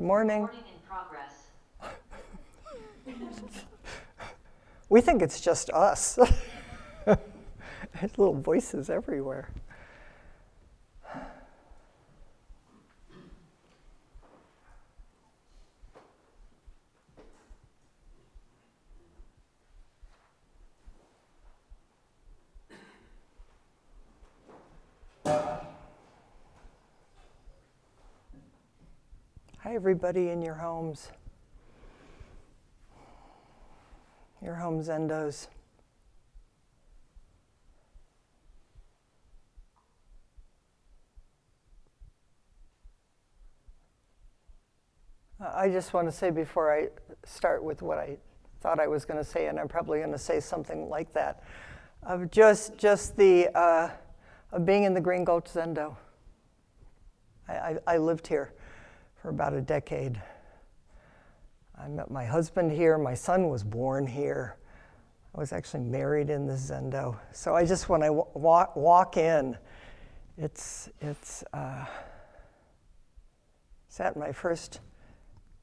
Good morning. Recording in progress. We think it's just us. There's little voices everywhere. Everybody in your homes. Your home's zendos. Uh, I just want to say before I start with what I thought I was going to say, and I'm probably going to say something like that, of just just the uh, of being in the Green Gulch Zendo. I, I, I lived here for about a decade. I met my husband here. My son was born here. I was actually married in the Zendo. So I just, when I walk, walk in, it's, it's, uh, sat my first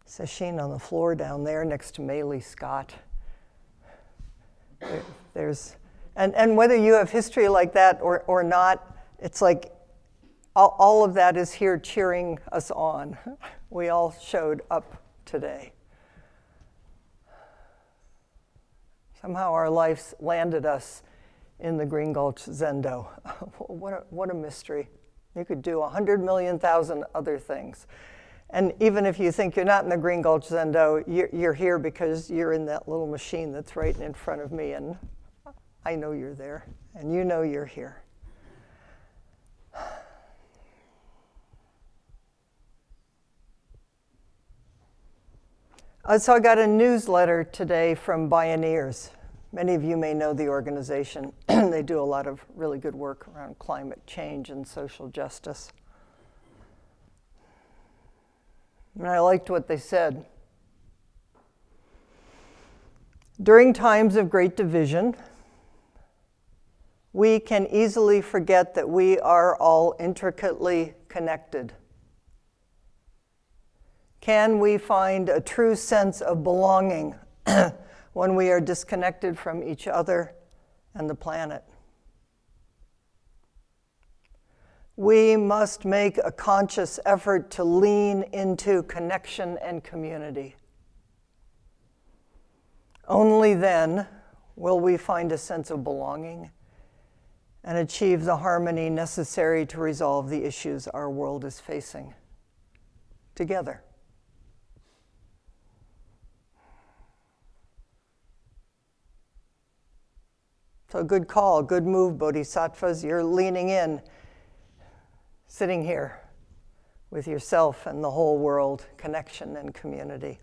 sesshin on the floor down there next to Maylie Scott. There, there's, and, and whether you have history like that or, or not, it's like all, all of that is here cheering us on. We all showed up today. Somehow our lives landed us in the Green Gulch Zendo. what, a, what a mystery. You could do a hundred million thousand other things. And even if you think you're not in the Green Gulch Zendo, you're, you're here because you're in that little machine that's right in front of me, and I know you're there, and you know you're here. Uh, so I got a newsletter today from Bioneers. Many of you may know the organization. they do a lot of really good work around climate change and social justice. And I liked what they said. During times of great division, we can easily forget that we are all intricately connected. Can we find a true sense of belonging when we are disconnected from each other and the planet? We must make a conscious effort to lean into connection and community. Only then will we find a sense of belonging and achieve the harmony necessary to resolve the issues our world is facing together. So, good call, good move, Bodhisattvas. You're leaning in, sitting here with yourself and the whole world, connection and community.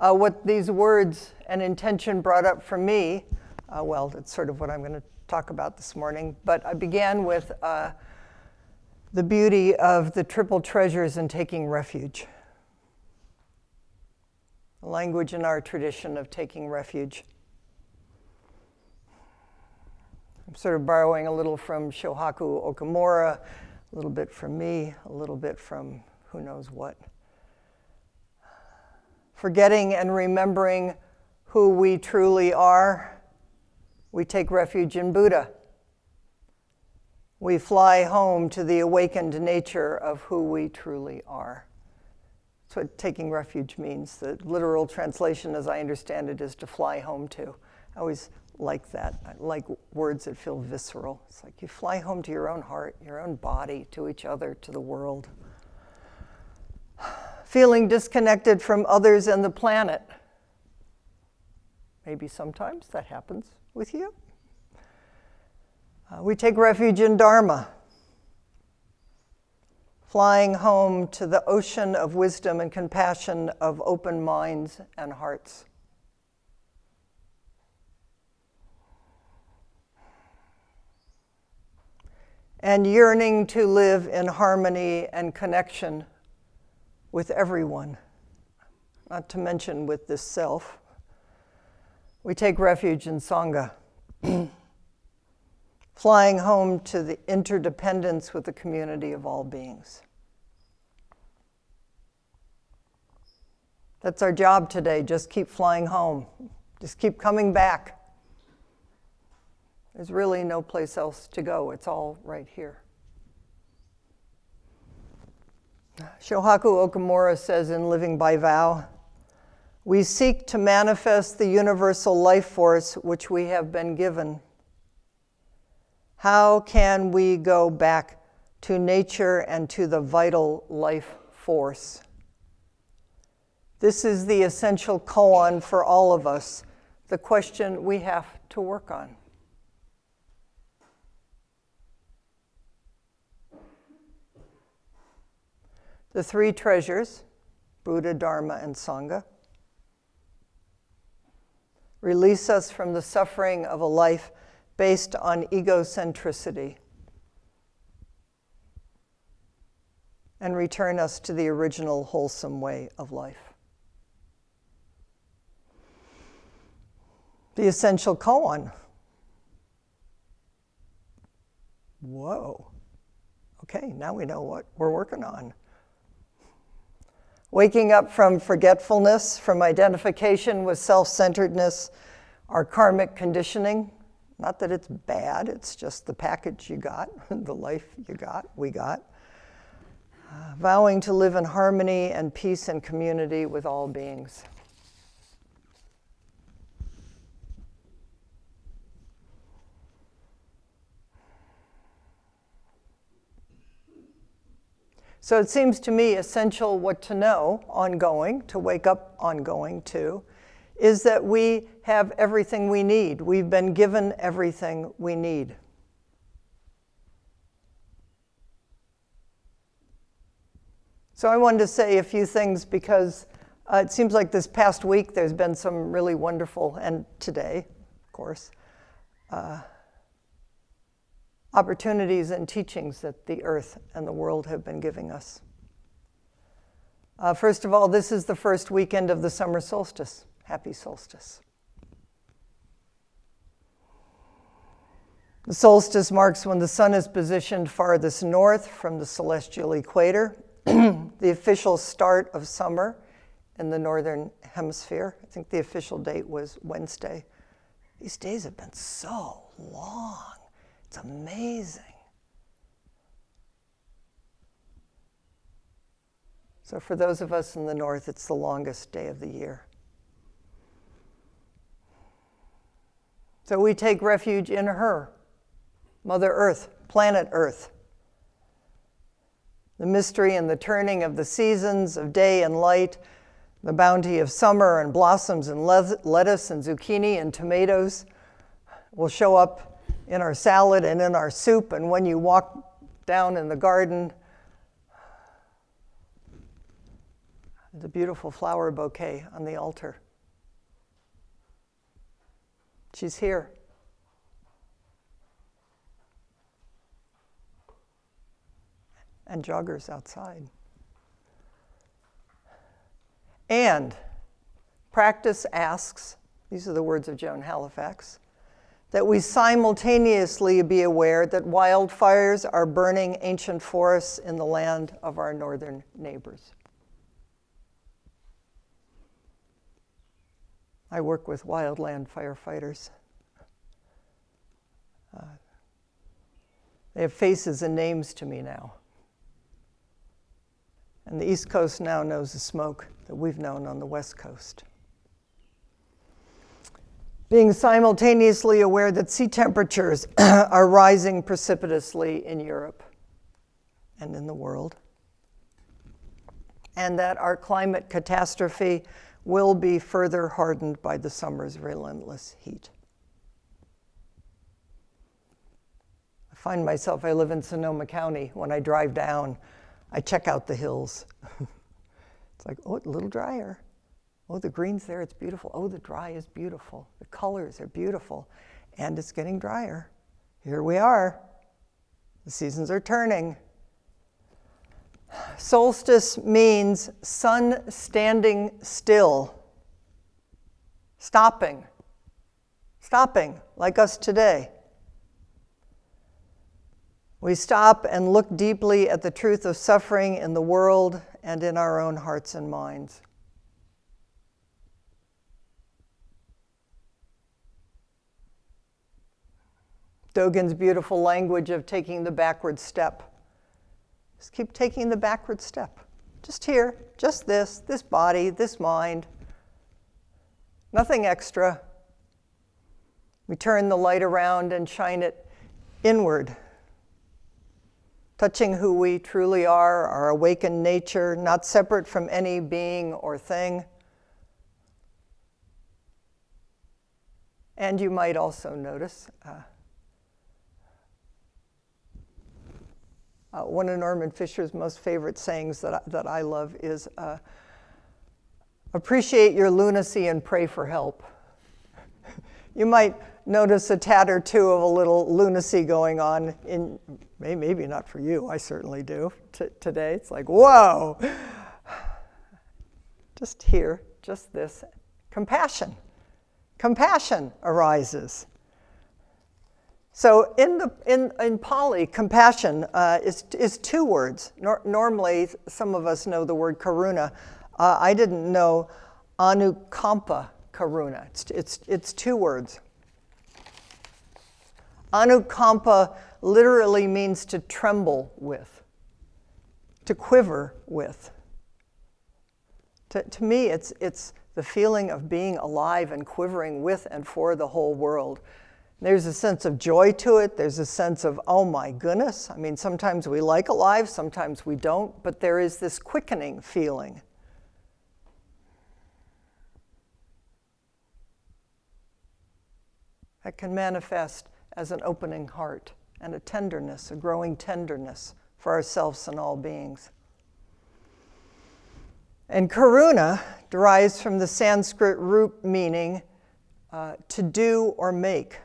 Uh, what these words and intention brought up for me, uh, well, that's sort of what I'm going to talk about this morning, but I began with uh, the beauty of the triple treasures and taking refuge language in our tradition of taking refuge. I'm sort of borrowing a little from Shohaku Okumura, a little bit from me, a little bit from who knows what. Forgetting and remembering who we truly are, we take refuge in Buddha. We fly home to the awakened nature of who we truly are. That's what taking refuge means. The literal translation, as I understand it, is to fly home to. I always like that. I like words that feel visceral. It's like you fly home to your own heart, your own body, to each other, to the world. Feeling disconnected from others and the planet. Maybe sometimes that happens with you. Uh, we take refuge in Dharma flying home to the ocean of wisdom and compassion of open minds and hearts. And yearning to live in harmony and connection with everyone, not to mention with this self. We take refuge in Sangha. flying home to the interdependence with the community of all beings. That's our job today. Just keep flying home. Just keep coming back. There's really no place else to go. It's all right here. Shohaku Okumura says in Living by Vow We seek to manifest the universal life force which we have been given. How can we go back to nature and to the vital life force? This is the essential koan for all of us, the question we have to work on. The three treasures Buddha, Dharma, and Sangha release us from the suffering of a life based on egocentricity and return us to the original wholesome way of life. the essential koan. Whoa. Okay, now we know what we're working on. Waking up from forgetfulness, from identification with self centeredness, our karmic conditioning. Not that it's bad, it's just the package you got, the life you got, we got. Uh, vowing to live in harmony and peace and community with all beings. So it seems to me essential what to know ongoing, to wake up ongoing to, is that we have everything we need. We've been given everything we need. So I wanted to say a few things because uh, it seems like this past week there's been some really wonderful, and today, of course, uh, opportunities and teachings that the earth and the world have been giving us. Uh, first of all, this is the first weekend of the summer solstice. Happy solstice. The solstice marks when the sun is positioned farthest north from the celestial equator, the official start of summer in the northern hemisphere. I think the official date was Wednesday. These days have been so long. It's amazing. So, for those of us in the north, it's the longest day of the year. So, we take refuge in her, Mother Earth, planet Earth. The mystery and the turning of the seasons of day and light, the bounty of summer and blossoms and lettuce and zucchini and tomatoes will show up in our salad and in our soup, and when you walk down in the garden, the beautiful flower bouquet on the altar. She's here. And joggers outside. And practice asks, these are the words of Joan Halifax that we simultaneously be aware that wildfires are burning ancient forests in the land of our northern neighbors. I work with wildland firefighters. Uh, they have faces and names to me now. And the East Coast now knows the smoke that we've known on the West Coast being simultaneously aware that sea temperatures are rising precipitously in Europe and in the world, and that our climate catastrophe will be further hardened by the summer's relentless heat. I find myself, I live in Sonoma County. When I drive down, I check out the hills. it's like, oh, a little drier. Oh, the green's there, it's beautiful. Oh, the dry is beautiful. The colors are beautiful. And it's getting drier. Here we are. The seasons are turning. Solstice means sun standing still, stopping, stopping, like us today. We stop and look deeply at the truth of suffering in the world and in our own hearts and minds. Dogen's beautiful language of taking the backward step. Just keep taking the backward step. Just here, just this, this body, this mind. Nothing extra. We turn the light around and shine it inward, touching who we truly are, our awakened nature, not separate from any being or thing. And you might also notice uh, uh, one of Norman Fischer's most favorite sayings that I, that I love is uh, appreciate your lunacy and pray for help. you might notice a tad or two of a little lunacy going on in maybe not for you i certainly do t- today. It's like whoa! Just here just this. Compassion. Compassion arises so in, the, in, in Pali, compassion uh, is, is two words. Nor- normally, some of us know the word karuna. Uh, I didn't know anukampa karuna. It's, it's, it's two words. Anukampa literally means to tremble with, to quiver with. To, to me, it's, it's the feeling of being alive and quivering with and for the whole world. There's a sense of joy to it. There's a sense of, oh my goodness. I mean, sometimes we like alive, sometimes we don't, but there is this quickening feeling. That can manifest as an opening heart and a tenderness, a growing tenderness for ourselves and all beings. And karuna derives from the Sanskrit root meaning uh, to do or make.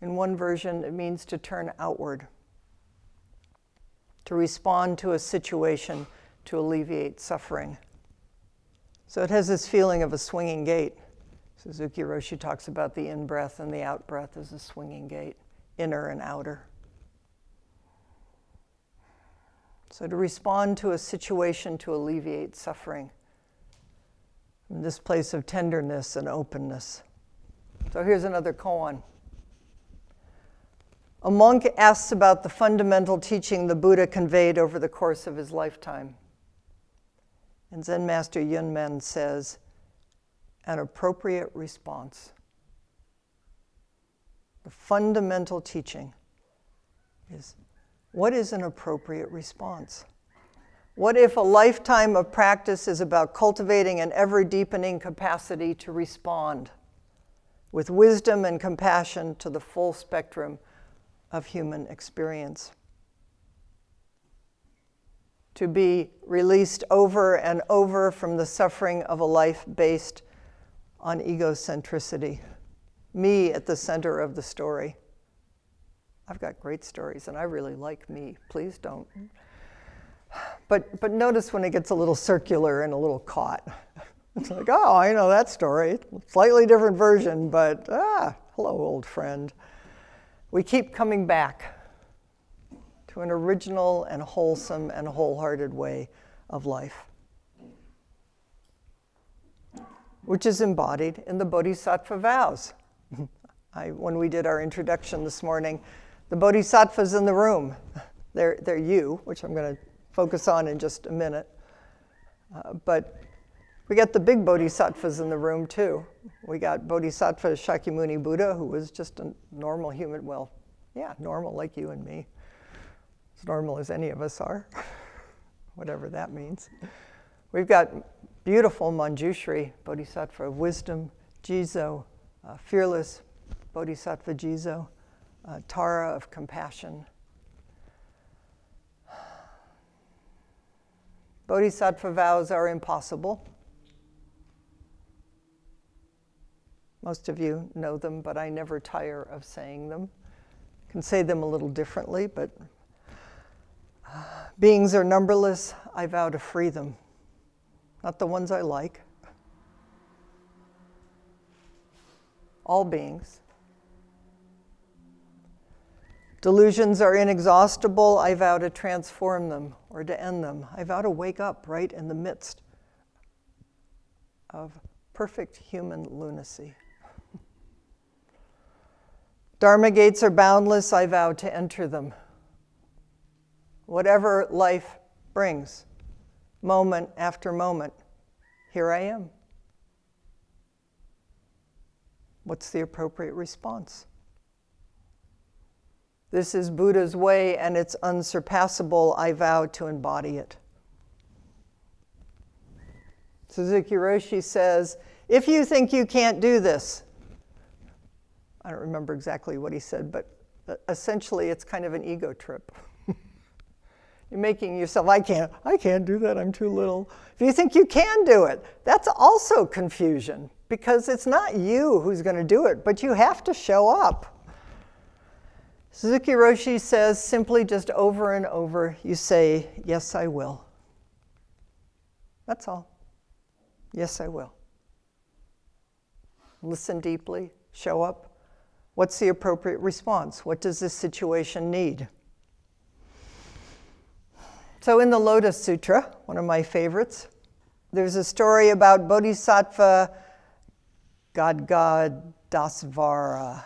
In one version, it means to turn outward, to respond to a situation to alleviate suffering. So it has this feeling of a swinging gate. Suzuki Roshi talks about the in breath and the out breath as a swinging gate, inner and outer. So, to respond to a situation to alleviate suffering this place of tenderness and openness. So, here's another koan. A monk asks about the fundamental teaching the Buddha conveyed over the course of his lifetime. And Zen Master Yunmen says, an appropriate response. The fundamental teaching is what is an appropriate response? What if a lifetime of practice is about cultivating an ever deepening capacity to respond with wisdom and compassion to the full spectrum of human experience? To be released over and over from the suffering of a life based on egocentricity, me at the center of the story. I've got great stories and I really like me. Please don't. But, but notice when it gets a little circular and a little caught. It's like, oh, I know that story. Slightly different version, but ah, hello, old friend. We keep coming back to an original and wholesome and wholehearted way of life. which is embodied in the Bodhisattva vows. I, when we did our introduction this morning, the Bodhisattvas in the room, they're, they're you, which I'm going to focus on in just a minute. Uh, but we got the big bodhisattvas in the room too. We got Bodhisattva Shakyamuni Buddha, who was just a normal human, well, yeah, normal like you and me. As normal as any of us are, whatever that means. We've got beautiful Manjushri, Bodhisattva of wisdom, Jizo, uh, fearless Bodhisattva Jizo, uh, Tara of compassion. Bodhisattva vows are impossible. Most of you know them, but I never tire of saying them. I Can say them a little differently, but uh, beings are numberless. I vow to free them not the ones I like. All beings. Delusions are inexhaustible. I vow to transform them or to end them. I vow to wake up right in the midst of perfect human lunacy. Dharma gates are boundless. I vow to enter them. Whatever life brings, moment after moment, here I am. What's the appropriate response? This is Buddha's way and it's unsurpassable. I vow to embody it. Suzuki Roshi says, if you think you can't do this, I don't remember exactly what he said, but uh, essentially it's kind of an ego trip. You're making yourself, I can't, I can't do that, I'm too little. If you think you can do it, that's also confusion because it's not you who's going to do it, but you have to show up. Suzuki Roshi says simply just over and over, you say, Yes, I will. That's all. Yes, I will. Listen deeply, show up. What's the appropriate response? What does this situation need? So, in the Lotus Sutra, one of my favorites, there's a story about Bodhisattva Gadgadasvara.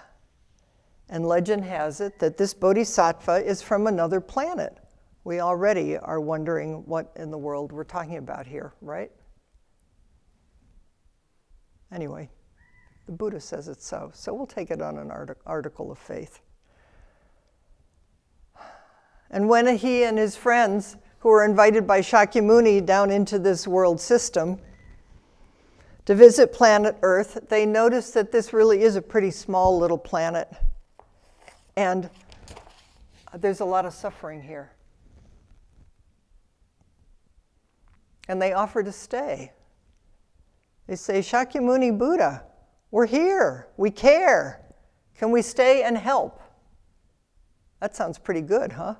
And legend has it that this bodhisattva is from another planet. We already are wondering what in the world we're talking about here, right? Anyway, the Buddha says it so, so we'll take it on an article of faith. And when he and his friends, who were invited by Shakyamuni down into this world system, to visit planet Earth, they noticed that this really is a pretty small little planet. And there's a lot of suffering here. And they offer to stay. They say, Shakyamuni Buddha, we're here, we care. Can we stay and help? That sounds pretty good, huh?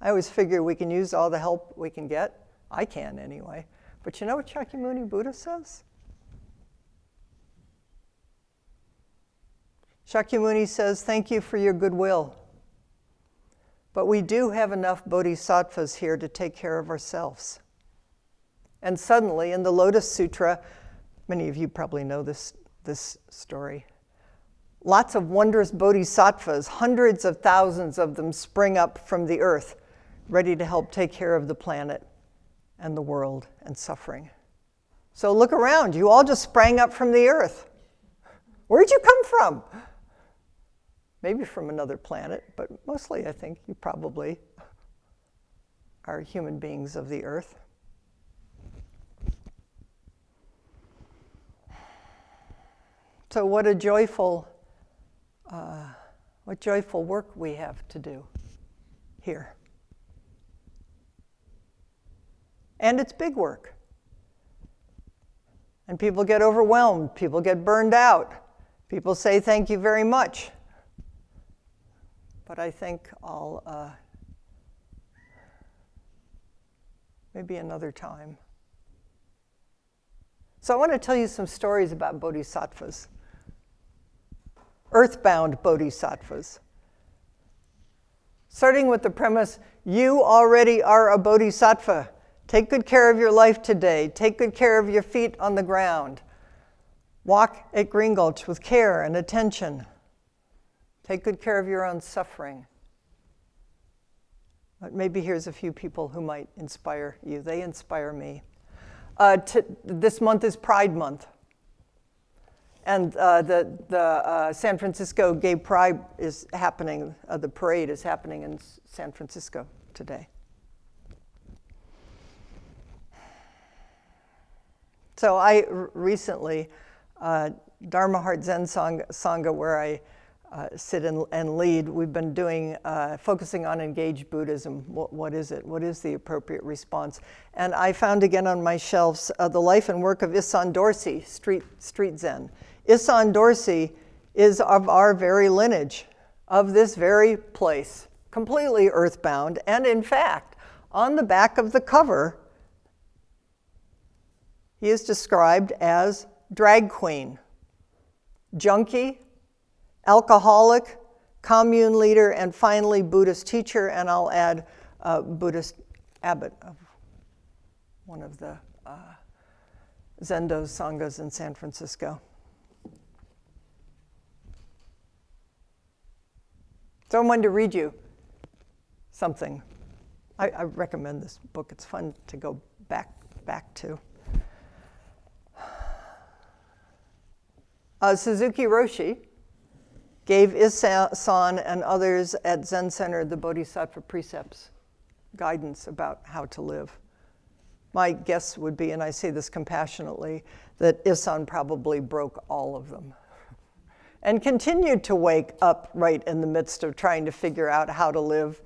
I always figure we can use all the help we can get. I can anyway. But you know what Shakyamuni Buddha says? Shakyamuni says, Thank you for your goodwill. But we do have enough bodhisattvas here to take care of ourselves. And suddenly, in the Lotus Sutra, many of you probably know this, this story. Lots of wondrous bodhisattvas, hundreds of thousands of them, spring up from the earth, ready to help take care of the planet and the world and suffering. So look around. You all just sprang up from the earth. Where'd you come from? maybe from another planet, but mostly I think you probably are human beings of the earth. So, what a joyful, uh, what joyful work we have to do here. And it's big work. And people get overwhelmed, people get burned out, people say thank you very much but I think I'll uh, maybe another time. So I want to tell you some stories about bodhisattvas, earthbound bodhisattvas. Starting with the premise you already are a bodhisattva. Take good care of your life today. Take good care of your feet on the ground. Walk at Green Gulch with care and attention. Take good care of your own suffering. But maybe here's a few people who might inspire you. They inspire me. Uh, t- this month is Pride Month. And uh, the, the uh, San Francisco Gay Pride is happening, uh, the parade is happening in San Francisco today. So I recently, uh, Dharma Heart Zen Sangha, where I uh, sit and, and, lead, we've been doing, uh, focusing on engaged Buddhism. What, what is it? What is the appropriate response? And I found again on my shelves the life and work of Issan Dorsey, Street, Street Zen. Issan Dorsey is of our very lineage, of this very place, completely earthbound. And in fact, on the back of the cover, he is described as drag queen, junkie, alcoholic, commune leader, and finally, Buddhist teacher, and I'll add uh, Buddhist abbot of one of the uh, Zendo Sanghas in San Francisco. So I'm going to read you something. I, I recommend this book. It's fun to go back back to. Uh, Suzuki Roshi gave Issan and others at Zen Center the Bodhisattva precepts, guidance about how to live. My guess would be, and I say this compassionately, that Issan probably broke all of them and continued to wake up right in the midst of trying to figure out how to live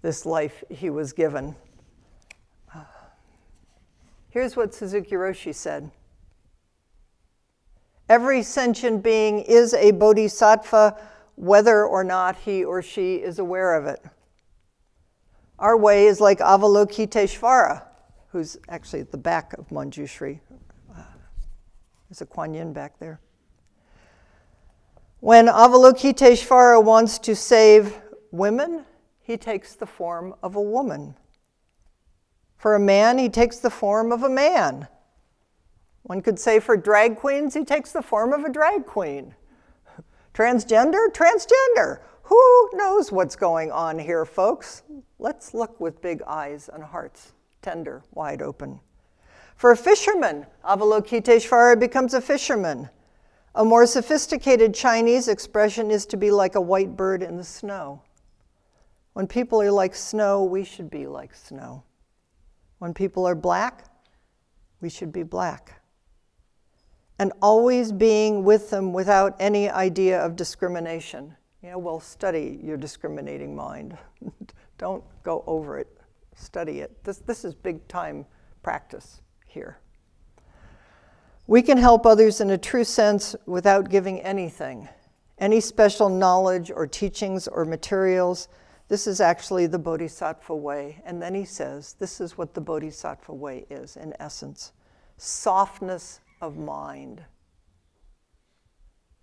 this life he was given. Here's what Suzuki Roshi said Every sentient being is a bodhisattva, whether or not he or she is aware of it. Our way is like Avalokiteshvara, who's actually at the back of Manjushri. Uh, there's a Kuan Yin back there. When Avalokiteshvara wants to save women, he takes the form of a woman. For a man, he takes the form of a man. One could say for drag queens, he takes the form of a drag queen. Transgender? Transgender. Who knows what's going on here, folks? Let's look with big eyes and hearts, tender, wide open. For a fisherman, Avalokiteshvara becomes a fisherman. A more sophisticated Chinese expression is to be like a white bird in the snow. When people are like snow, we should be like snow. When people are black, we should be black and always being with them without any idea of discrimination. You know, well, study your discriminating mind. Don't go over it, study it. This, this is big time practice here. We can help others in a true sense without giving anything, any special knowledge or teachings or materials. This is actually the Bodhisattva way. And then he says, this is what the Bodhisattva way is in essence softness of mind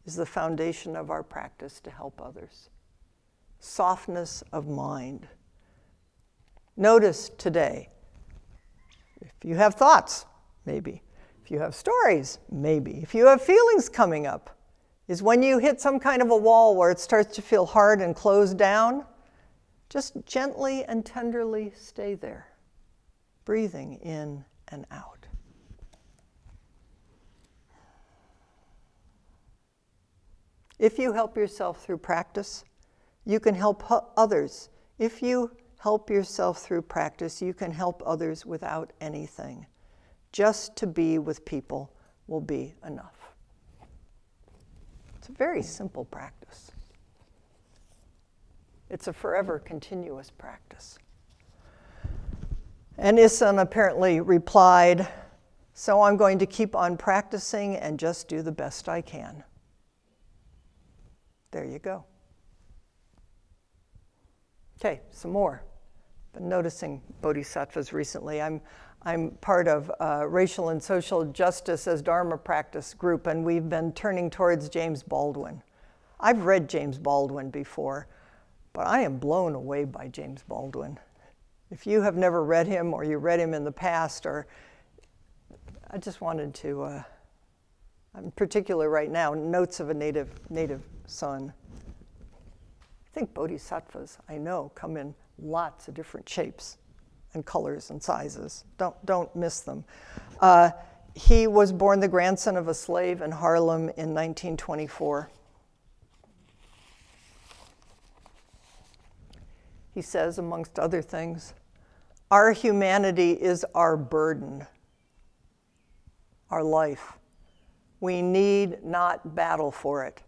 is the foundation of our practice to help others. Softness of mind. Notice today, if you have thoughts, maybe, if you have stories, maybe, if you have feelings coming up, is when you hit some kind of a wall where it starts to feel hard and closed down, just gently and tenderly stay there, breathing in and out. If you help yourself through practice, you can help others. If you help yourself through practice, you can help others without anything. Just to be with people will be enough. It's a very simple practice. It's a forever continuous practice. And Issan apparently replied, So I'm going to keep on practicing and just do the best I can. There you go. Okay, some more. Been noticing bodhisattvas recently. I'm, I'm part of uh, Racial and Social Justice as Dharma Practice group, and we've been turning towards James Baldwin. I've read James Baldwin before, but I am blown away by James Baldwin. If you have never read him or you read him in the past, or I just wanted to, uh, in particular right now, Notes of a Native, Native Son. I think bodhisattvas, I know, come in lots of different shapes and colors and sizes. Don't, don't miss them. Uh, he was born the grandson of a slave in Harlem in 1924. He says, amongst other things, our humanity is our burden, our life. We need not battle for it.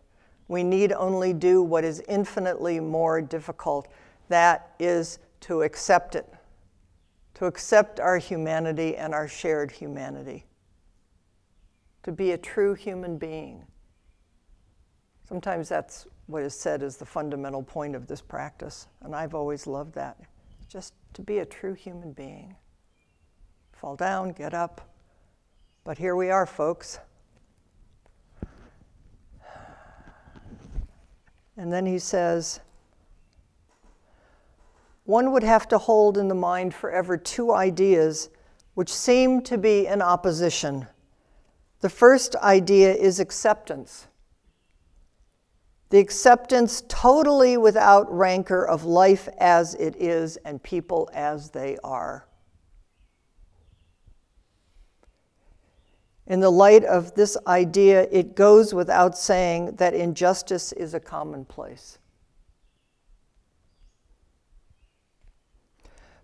We need only do what is infinitely more difficult that is, to accept it, to accept our humanity and our shared humanity, to be a true human being. Sometimes that's what is said as the fundamental point of this practice, and I've always loved that. Just to be a true human being. Fall down, get up. But here we are, folks. And then he says, one would have to hold in the mind forever two ideas which seem to be in opposition. The first idea is acceptance. The acceptance totally without rancor of life as it is and people as they are. In the light of this idea, it goes without saying that injustice is a commonplace.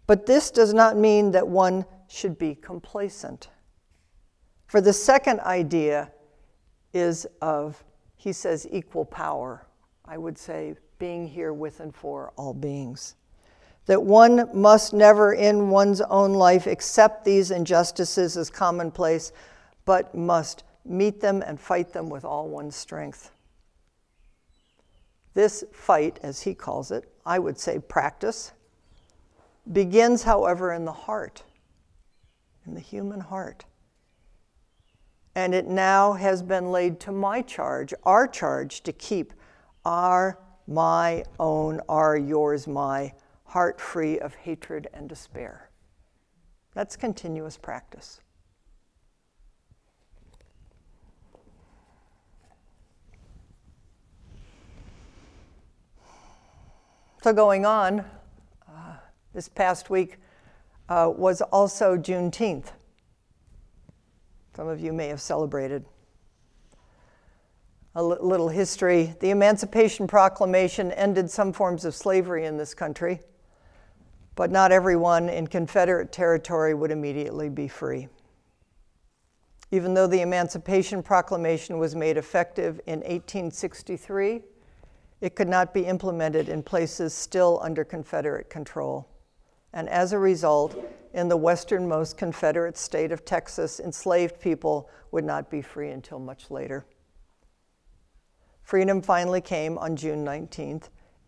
But this does not mean that one should be complacent. For the second idea is of, he says, equal power. I would say, being here with and for all beings. That one must never in one's own life accept these injustices as commonplace, but must meet them and fight them with all one's strength. This fight, as he calls it, I would say practice, begins, however, in the heart, in the human heart. And it now has been laid to my charge, our charge, to keep our, my own, our, yours, my heart free of hatred and despair. That's continuous practice. So, going on, this past week uh, was also Juneteenth. Some of you may have celebrated. A l- little history the Emancipation Proclamation ended some forms of slavery in this country, but not everyone in Confederate territory would immediately be free. Even though the Emancipation Proclamation was made effective in 1863, it could not be implemented in places still under Confederate control. And as a result, in the westernmost Confederate state of Texas, enslaved people would not be free until much later. Freedom finally came on June 19,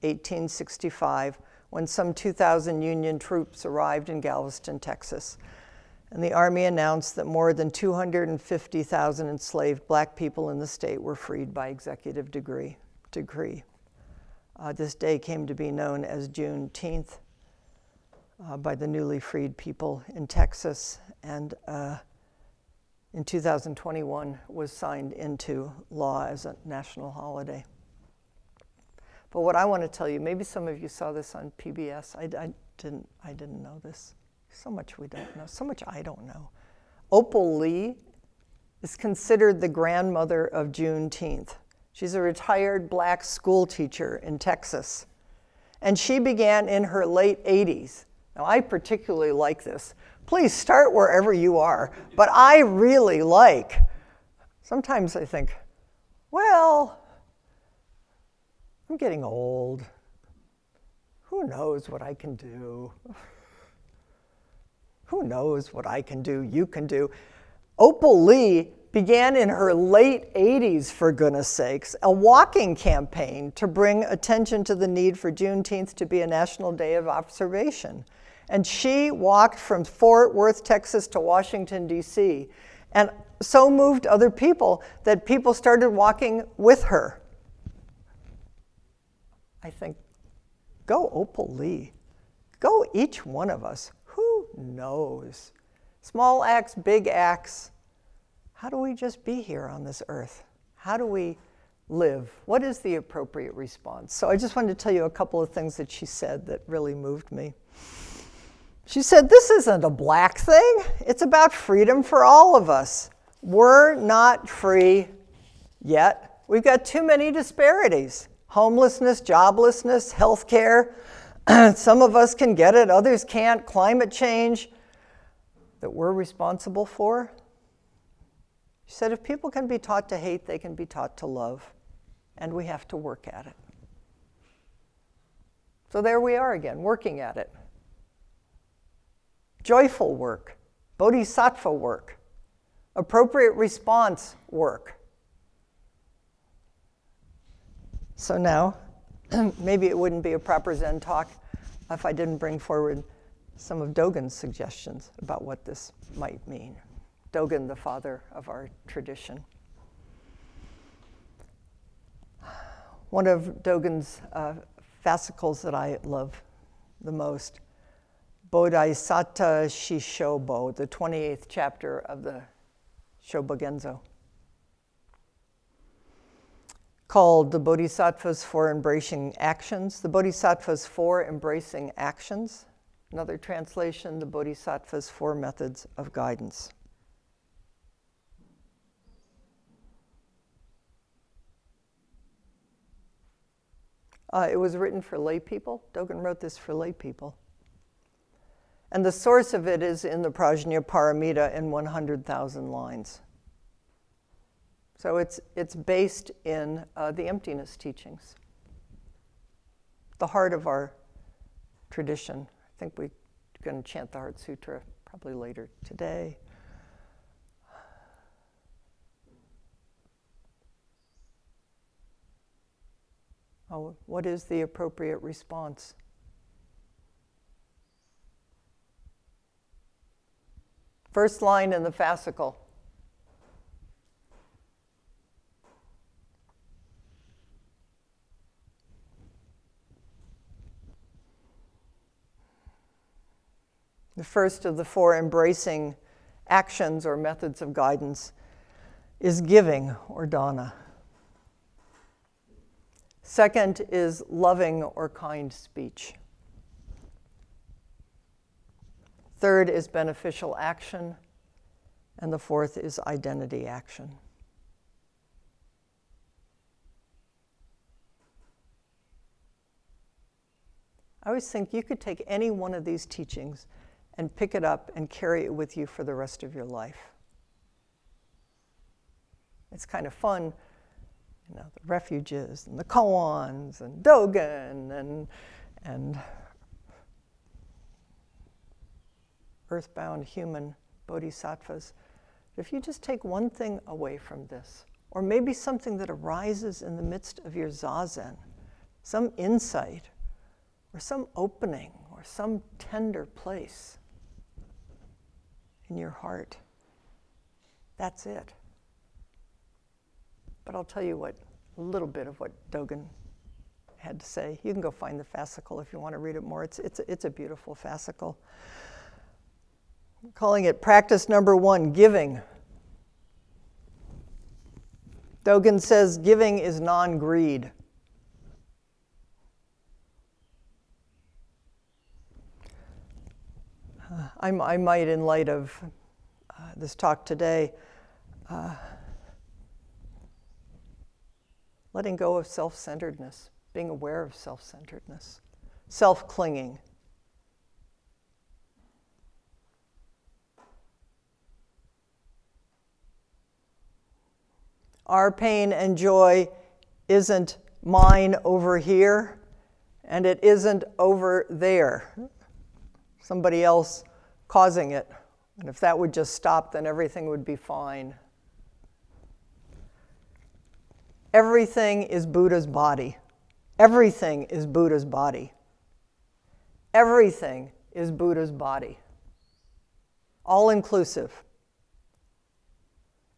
1865, when some 2,000 Union troops arrived in Galveston, Texas. And the Army announced that more than 250,000 enslaved black people in the state were freed by executive degree, decree. Uh, this day came to be known as Juneteenth uh, by the newly freed people in Texas, and uh, in 2021 was signed into law as a national holiday. But what I want to tell you, maybe some of you saw this on PBS. I, I didn't. I didn't know this. So much we don't know. So much I don't know. Opal Lee is considered the grandmother of Juneteenth. She's a retired black school teacher in Texas. And she began in her late 80s. Now, I particularly like this. Please start wherever you are, but I really like. Sometimes I think, well, I'm getting old. Who knows what I can do? Who knows what I can do, you can do? Opal Lee began in her late 80s, for goodness sakes, a walking campaign to bring attention to the need for Juneteenth to be a national day of observation. And she walked from Fort Worth, Texas to Washington, D.C., and so moved other people that people started walking with her. I think, go Opal Lee. Go each one of us. Who knows? Small acts, big acts how do we just be here on this earth? How do we live? What is the appropriate response? So I just wanted to tell you a couple of things that she said that really moved me. She said, This isn't a black thing, it's about freedom for all of us. We're not free yet. We've got too many disparities homelessness, joblessness, health care. Some of us can get it, others can't. Climate change that we're responsible for. She said, if people can be taught to hate, they can be taught to love, and we have to work at it. So there we are again, working at it. Joyful work, bodhisattva work, appropriate response work. So now, maybe it wouldn't be a proper Zen talk if I didn't bring forward some of Dogen's suggestions about what this might mean. Dogen, the father of our tradition. one of Dogen's uh, fascicles that I love the most. Bodhisattva Shishobo, the 28th chapter of the Shobogenzo, called the Bodhisattvas four Embracing Actions. The Bodhisattvas four Embracing Actions. Another translation, the Bodhisattvas four Methods of Guidance. Uh, it was written for lay people. Dogen wrote this for lay people. And the source of it is in the Prajnaparamita in 100,000 lines. So it's, it's based in uh, the emptiness teachings, the heart of our tradition. I think we're going to chant the Heart Sutra probably later today. Oh, what is the appropriate response? First line in the fascicle. The first of the four embracing actions or methods of guidance is giving or dana. Second is loving or kind speech. Third is beneficial action. And the fourth is identity action. I always think you could take any one of these teachings and pick it up and carry it with you for the rest of your life. It's kind of fun you know, the refuges and the koans and Dogen and, and earthbound human bodhisattvas. If you just take one thing away from this, or maybe something that arises in the midst of your zazen, some insight, or some opening, or some tender place in your heart, that's it. But I'll tell you what, a little bit of what Dogen had to say. You can go find the fascicle if you want to read it more. It's, it's, it's a beautiful fascicle. I'm calling it practice number one giving. Dogen says giving is non greed. Uh, I, I, might, in light of uh, this talk today, uh, letting go of self centeredness, being aware of self centeredness, self clinging. Our pain and joy isn't mine over here, and it isn't over there. Somebody else causing it. And if that would just stop, then everything would be fine. Everything is Buddha's body. Everything is Buddha's body. Everything is Buddha's body. All inclusive.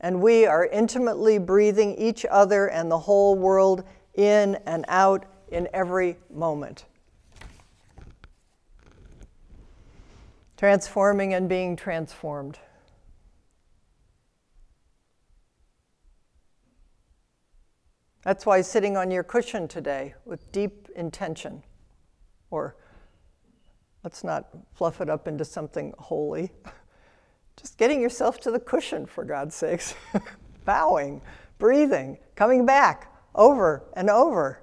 And we are intimately breathing each other and the whole world in and out in every moment. Transforming and being transformed. That's why sitting on your cushion today with deep intention, or let's not fluff it up into something holy, just getting yourself to the cushion, for God's sakes, bowing, breathing, coming back over and over.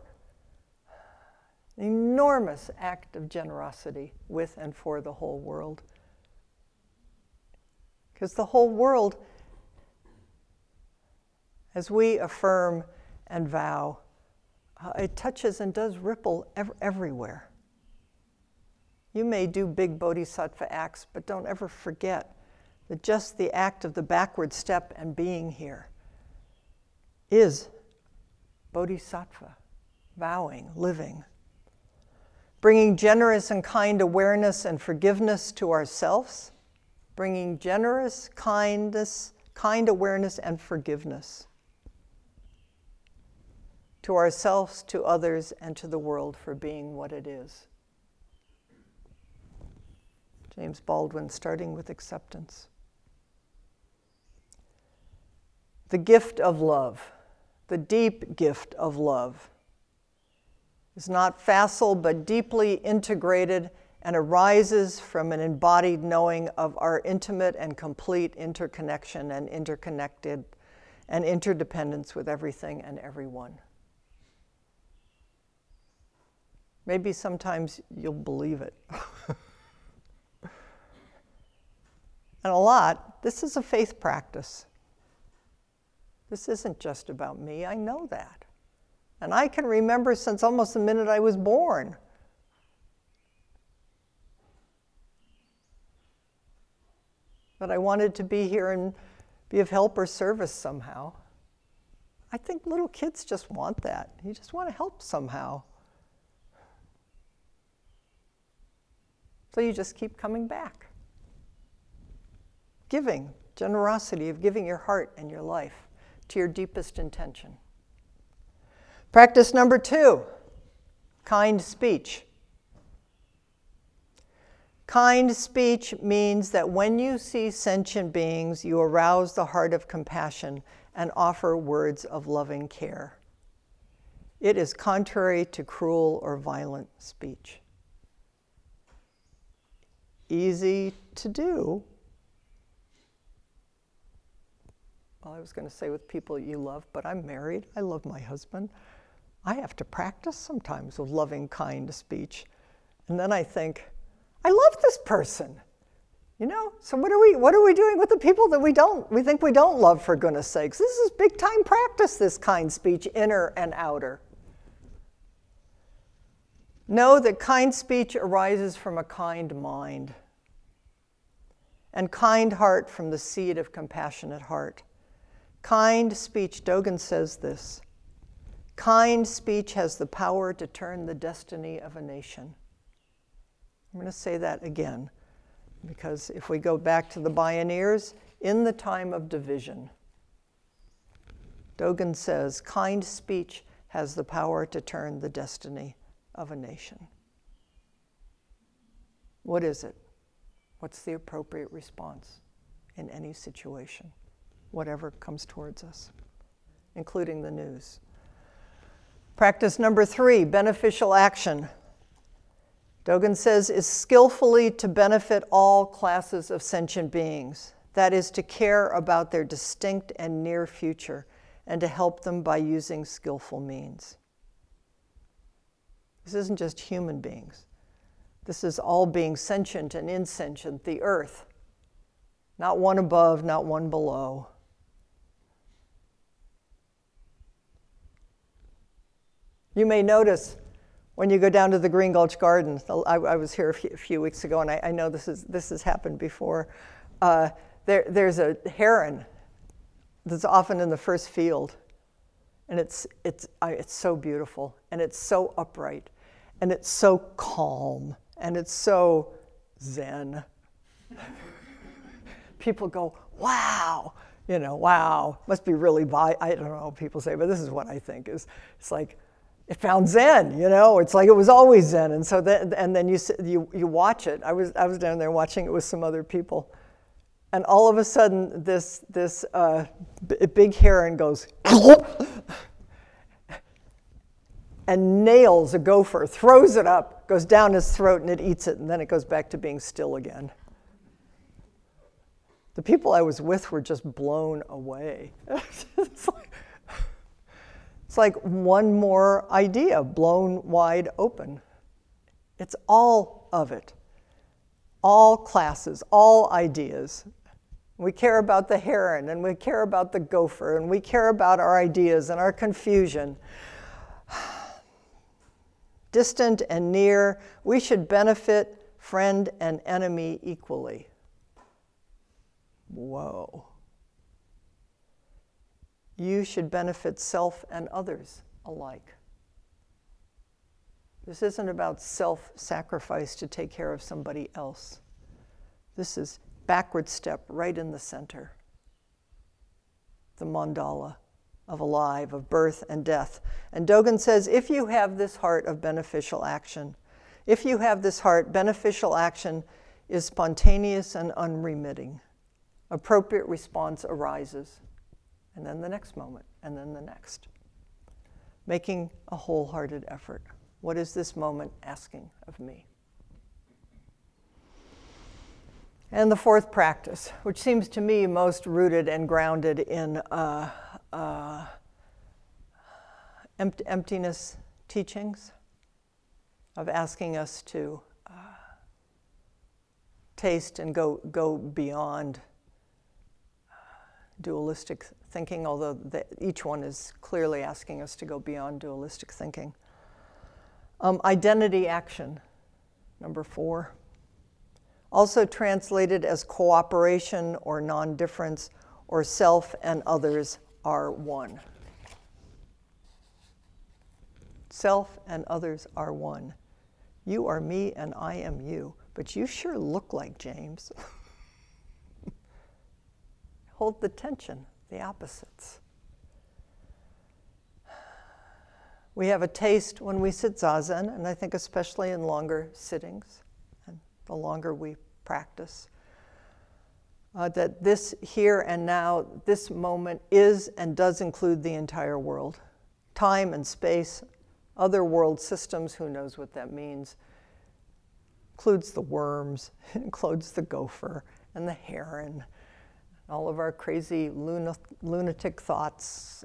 An enormous act of generosity with and for the whole world. Because the whole world, as we affirm, and vow, uh, it touches and does ripple ev- everywhere. You may do big bodhisattva acts, but don't ever forget that just the act of the backward step and being here is bodhisattva, vowing, living. Bringing generous and kind awareness and forgiveness to ourselves, bringing generous kindness, kind awareness and forgiveness to ourselves, to others, and to the world for being what it is. James Baldwin, starting with acceptance. The gift of love, the deep gift of love, is not facile but deeply integrated and arises from an embodied knowing of our intimate and complete interconnection and interconnected and interdependence with everything and everyone. Maybe sometimes you'll believe it. and a lot, this is a faith practice. This isn't just about me, I know that. And I can remember since almost the minute I was born but I wanted to be here and be of help or service somehow. I think little kids just want that. You just want to help somehow. So you just keep coming back. Giving, generosity of giving your heart and your life to your deepest intention. Practice number two kind speech. Kind speech means that when you see sentient beings, you arouse the heart of compassion and offer words of loving care. It is contrary to cruel or violent speech. Easy to do. Well, I was going to say with people you love, but I'm married. I love my husband. I have to practice sometimes with loving, kind speech. And then I think, I love this person. You know, so what are we what are we doing with the people that we don't we think we don't love for goodness sakes? This is big time practice this kind speech, inner and outer. Know that kind speech arises from a kind mind, and kind heart from the seed of compassionate heart. Kind speech, Dogen says this kind speech has the power to turn the destiny of a nation. I'm going to say that again because if we go back to the pioneers, in the time of division, Dogen says, kind speech has the power to turn the destiny of a nation. What is it? What's the appropriate response in any situation, whatever comes towards us, including the news? Practice number three beneficial action. Dogen says, is skillfully to benefit all classes of sentient beings. That is, to care about their distinct and near future and to help them by using skillful means. This isn't just human beings, this is all beings sentient and insentient, the earth. Not one above, not one below. You may notice when you go down to the Green Gulch Garden, I, I was here a few, a few, weeks ago, and I, I, know this, is, this has happened before. Uh, there, there's a heron that's often in the first field, and it's, it's, it's so beautiful, and it's so upright, and it's so calm, and it's so zen. People go, wow, you know, wow, must be really, bi-. I don't know what people say, but this is what I think is, it's like, it found Zen, you know. It's like it was always Zen, and so then and then you you you watch it. I was I was down there watching it with some other people, and all of a sudden this this uh, b- big heron goes and nails a gopher, throws it up, goes down his throat, and it eats it, and then it goes back to being still again. The people I was with were just blown away. it's like, one more idea blown wide open. It's all of it, all classes, all ideas. We care about the heron and we care about the gopher and we care about our ideas and our confusion. Distant and near, we should benefit friend and enemy equally. Whoa you should benefit self and others alike. This isn't about self sacrifice to take care of somebody else. This is backward step right in the center. The mandala, of alive, of birth and death. And Dogen says if you have this heart of beneficial action, if you have this heart, beneficial action is spontaneous and unremitting. Appropriate response arises, and then the next moment, and then the next. Making a wholehearted effort. What is this moment asking of me? And the fourth practice, which seems to me most rooted and grounded in uh, uh, empt- emptiness teachings, of asking us to uh, taste and go, go beyond uh, dualistic thinking, although the, each one is clearly asking us to go beyond dualistic thinking. Um, identity action, number four. Also translated as cooperation or non difference or self and others are one. Self and others are one. You are me and I am you, but you sure look like James. Hold the tension, the opposites. We have a taste when we sit zazen, and I think especially in longer sittings, and the longer we practice, uh, that this here and now, this moment is and does include the entire world. Time and space other world systems, who knows what that means, includes the worms, includes the gopher and the heron, all of our crazy lunatic thoughts.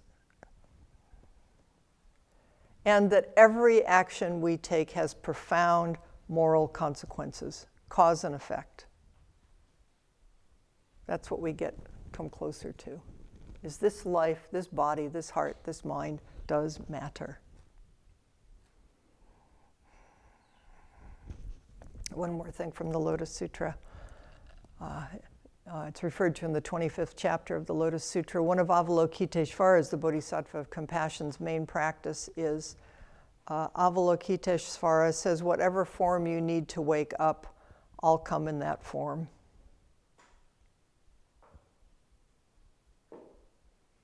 And that every action we take has profound moral consequences, cause and effect. That's what we get come closer to. Is this life, this body, this heart, this mind does matter. one more thing from the Lotus Sutra. Uh, uh, it's referred to in the 25th chapter of the Lotus Sutra. One of Avalokiteshvara's, the Bodhisattva of compassion's main practice is uh, Avalokiteshvara says, Whatever form you need to wake up, I'll come in that form.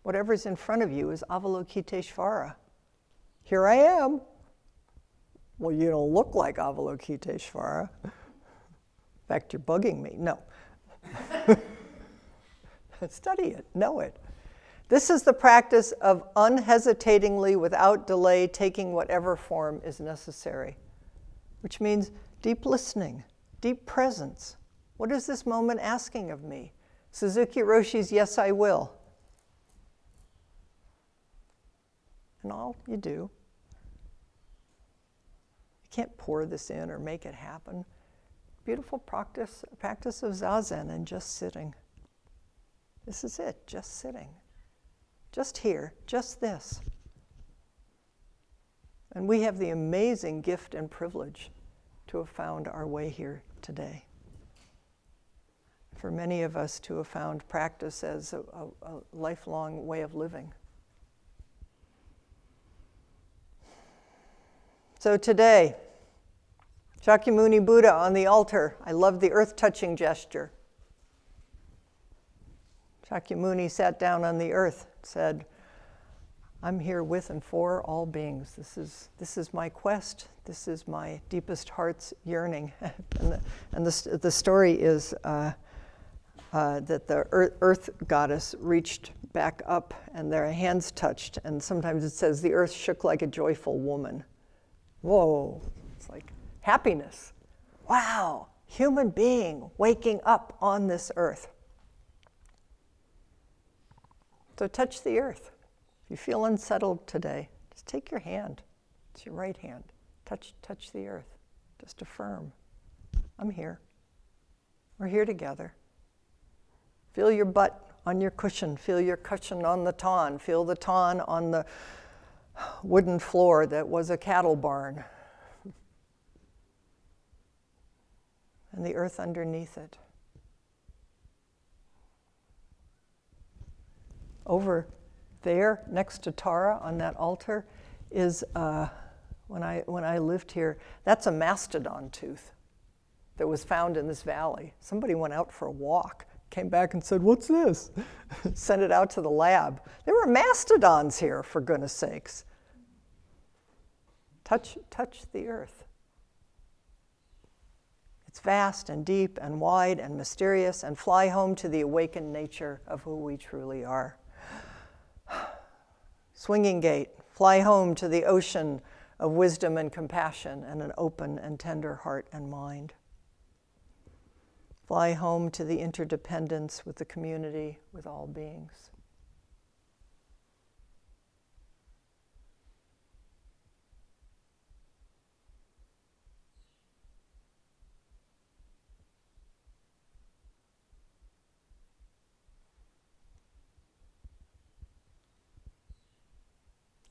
Whatever's in front of you is Avalokiteshvara. Here I am. Well, you don't look like Avalokiteshvara. In fact, you're bugging me. No. Study it, know it. This is the practice of unhesitatingly, without delay, taking whatever form is necessary, which means deep listening, deep presence. What is this moment asking of me? Suzuki Roshi's Yes, I Will. And all you do You can't pour this in or make it happen. Beautiful practice, practice of zazen and just sitting. This is it, just sitting. Just here, just this. And we have the amazing gift and privilege to have found our way here today. For many of us to have found practice as a, a, a lifelong way of living. So today, Shakyamuni Buddha on the altar. I love the earth touching gesture. Shakyamuni sat down on the earth, said, I'm here with and for all beings. This is, this is my quest. This is my deepest heart's yearning. and the, and the, the story is uh, uh, that the earth, earth, goddess reached back up and their hands touched. And sometimes it says the earth shook like a joyful woman. Whoa. It's like happiness. Wow, human being waking up on this earth. So touch the earth. If you feel unsettled today, just take your hand. It's your right hand. Touch, touch the earth. Just affirm. I'm here. We're here together. Feel your butt on your cushion. Feel your cushion on the tan. Feel the tan on the wooden floor that was a cattle barn. And the earth underneath it. Over there, next to Tara on that altar, is uh, when, I, when I lived here, that's a mastodon tooth that was found in this valley. Somebody went out for a walk, came back and said, What's this? Sent it out to the lab. There were mastodons here, for goodness sakes. Touch, touch the earth. It's vast and deep and wide and mysterious, and fly home to the awakened nature of who we truly are. Swinging gate, fly home to the ocean of wisdom and compassion and an open and tender heart and mind. Fly home to the interdependence with the community, with all beings.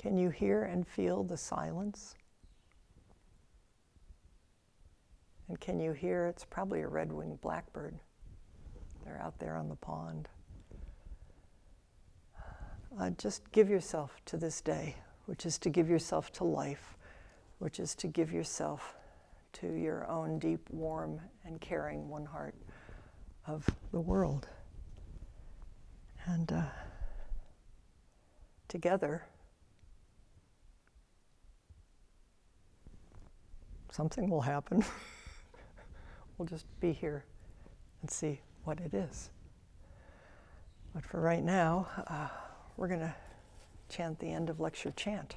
Can you hear and feel the silence? And can you hear? It's probably a red winged blackbird. They're out there on the pond. Uh, just give yourself to this day, which is to give yourself to life, which is to give yourself to your own deep, warm, and caring one heart of the world. And uh, together, something will happen. we'll just be here and see what it is. But for right now, uh, we're going to chant the end of lecture chant.